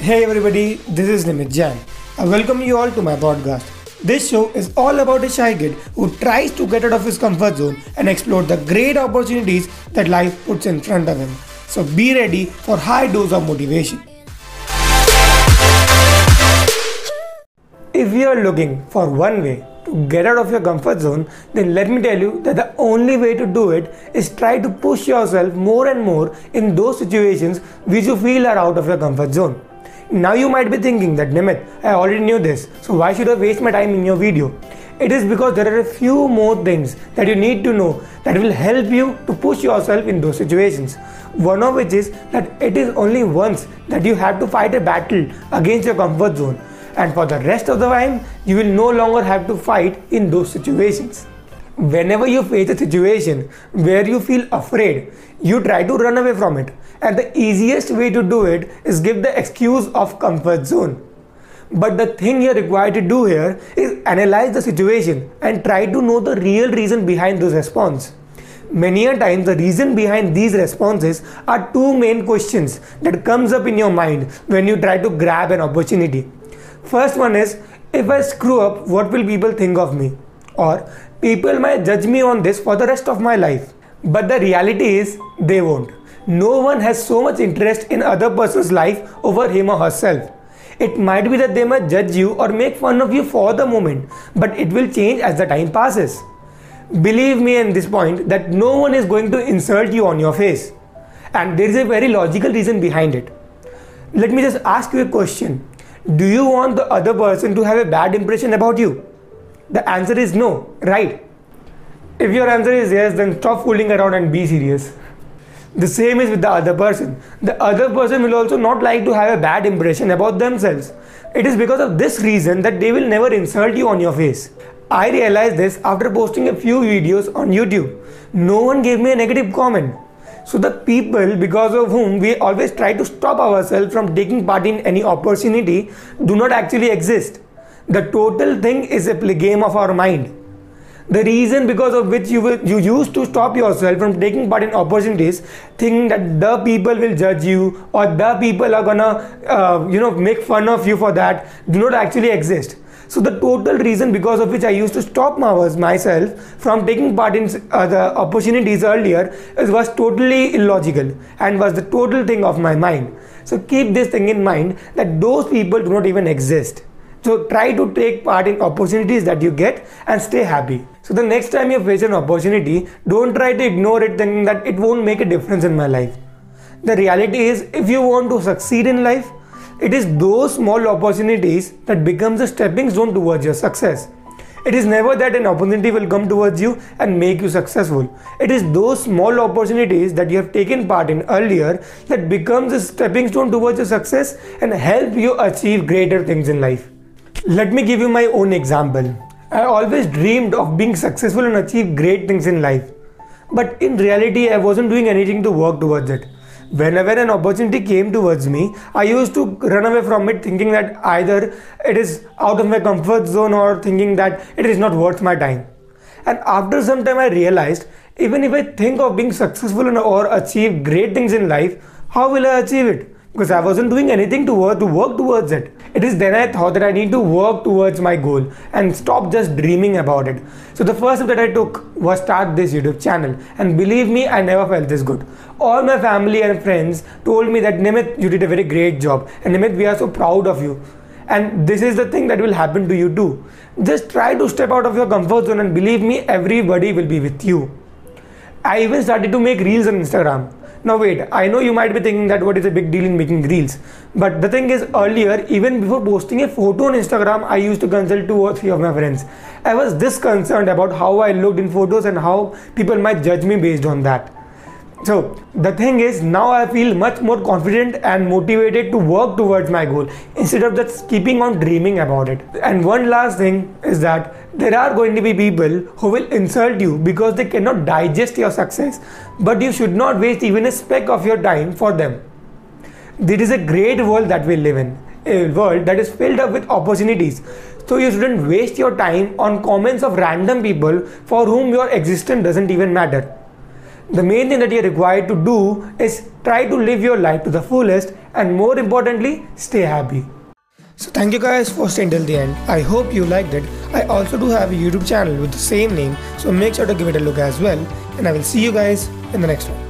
Hey everybody, this is Nimit Jain. I welcome you all to my podcast. This show is all about a shy kid who tries to get out of his comfort zone and explore the great opportunities that life puts in front of him. So be ready for high dose of motivation. If you are looking for one way to get out of your comfort zone, then let me tell you that the only way to do it is try to push yourself more and more in those situations which you feel are out of your comfort zone. Now you might be thinking that Nimit, I already knew this, so why should I waste my time in your video? It is because there are a few more things that you need to know that will help you to push yourself in those situations. One of which is that it is only once that you have to fight a battle against your comfort zone, and for the rest of the time, you will no longer have to fight in those situations. Whenever you face a situation where you feel afraid, you try to run away from it and the easiest way to do it is give the excuse of comfort zone. But the thing you're required to do here is analyze the situation and try to know the real reason behind this response. Many a times the reason behind these responses are two main questions that comes up in your mind when you try to grab an opportunity. First one is if I screw up what will people think of me? Or people might judge me on this for the rest of my life. But the reality is they won't no one has so much interest in other person's life over him or herself. It might be that they might judge you or make fun of you for the moment, but it will change as the time passes. Believe me in this point that no one is going to insult you on your face. And there is a very logical reason behind it. Let me just ask you a question. Do you want the other person to have a bad impression about you? The answer is no, right? If your answer is yes, then stop fooling around and be serious. The same is with the other person. The other person will also not like to have a bad impression about themselves. It is because of this reason that they will never insult you on your face. I realized this after posting a few videos on YouTube. No one gave me a negative comment. So the people because of whom we always try to stop ourselves from taking part in any opportunity do not actually exist. The total thing is a game of our mind the reason because of which you will, you used to stop yourself from taking part in opportunities thinking that the people will judge you or the people are gonna uh, you know make fun of you for that do not actually exist so the total reason because of which I used to stop myself from taking part in uh, the opportunities earlier was totally illogical and was the total thing of my mind. So keep this thing in mind that those people do not even exist. So try to take part in opportunities that you get and stay happy. So the next time you face an opportunity, don't try to ignore it thinking that it won't make a difference in my life. The reality is if you want to succeed in life, it is those small opportunities that becomes a stepping stone towards your success. It is never that an opportunity will come towards you and make you successful. It is those small opportunities that you have taken part in earlier that becomes a stepping stone towards your success and help you achieve greater things in life. Let me give you my own example. I always dreamed of being successful and achieve great things in life. But in reality, I wasn't doing anything to work towards it. Whenever an opportunity came towards me, I used to run away from it thinking that either it is out of my comfort zone or thinking that it is not worth my time. And after some time, I realized even if I think of being successful or achieve great things in life, how will I achieve it? because I wasn't doing anything to work, to work towards it. It is then I thought that I need to work towards my goal and stop just dreaming about it. So the first step that I took was start this YouTube channel and believe me I never felt this good. All my family and friends told me that Nimit you did a very great job and Nimit we are so proud of you. And this is the thing that will happen to you too. Just try to step out of your comfort zone and believe me everybody will be with you. I even started to make reels on Instagram now wait, I know you might be thinking that what is a big deal in making reels. But the thing is earlier, even before posting a photo on Instagram, I used to consult two or three of my friends. I was this concerned about how I looked in photos and how people might judge me based on that. So the thing is now I feel much more confident and motivated to work towards my goal instead of just keeping on dreaming about it. And one last thing is that there are going to be people who will insult you because they cannot digest your success, but you should not waste even a speck of your time for them. This is a great world that we live in, a world that is filled up with opportunities. So you shouldn't waste your time on comments of random people for whom your existence doesn't even matter The main thing that you're required to do is try to live your life to the fullest and more importantly, stay happy. So thank you guys for staying till the end. I hope you liked it. I also do have a YouTube channel with the same name, so make sure to give it a look as well. And I will see you guys in the next one.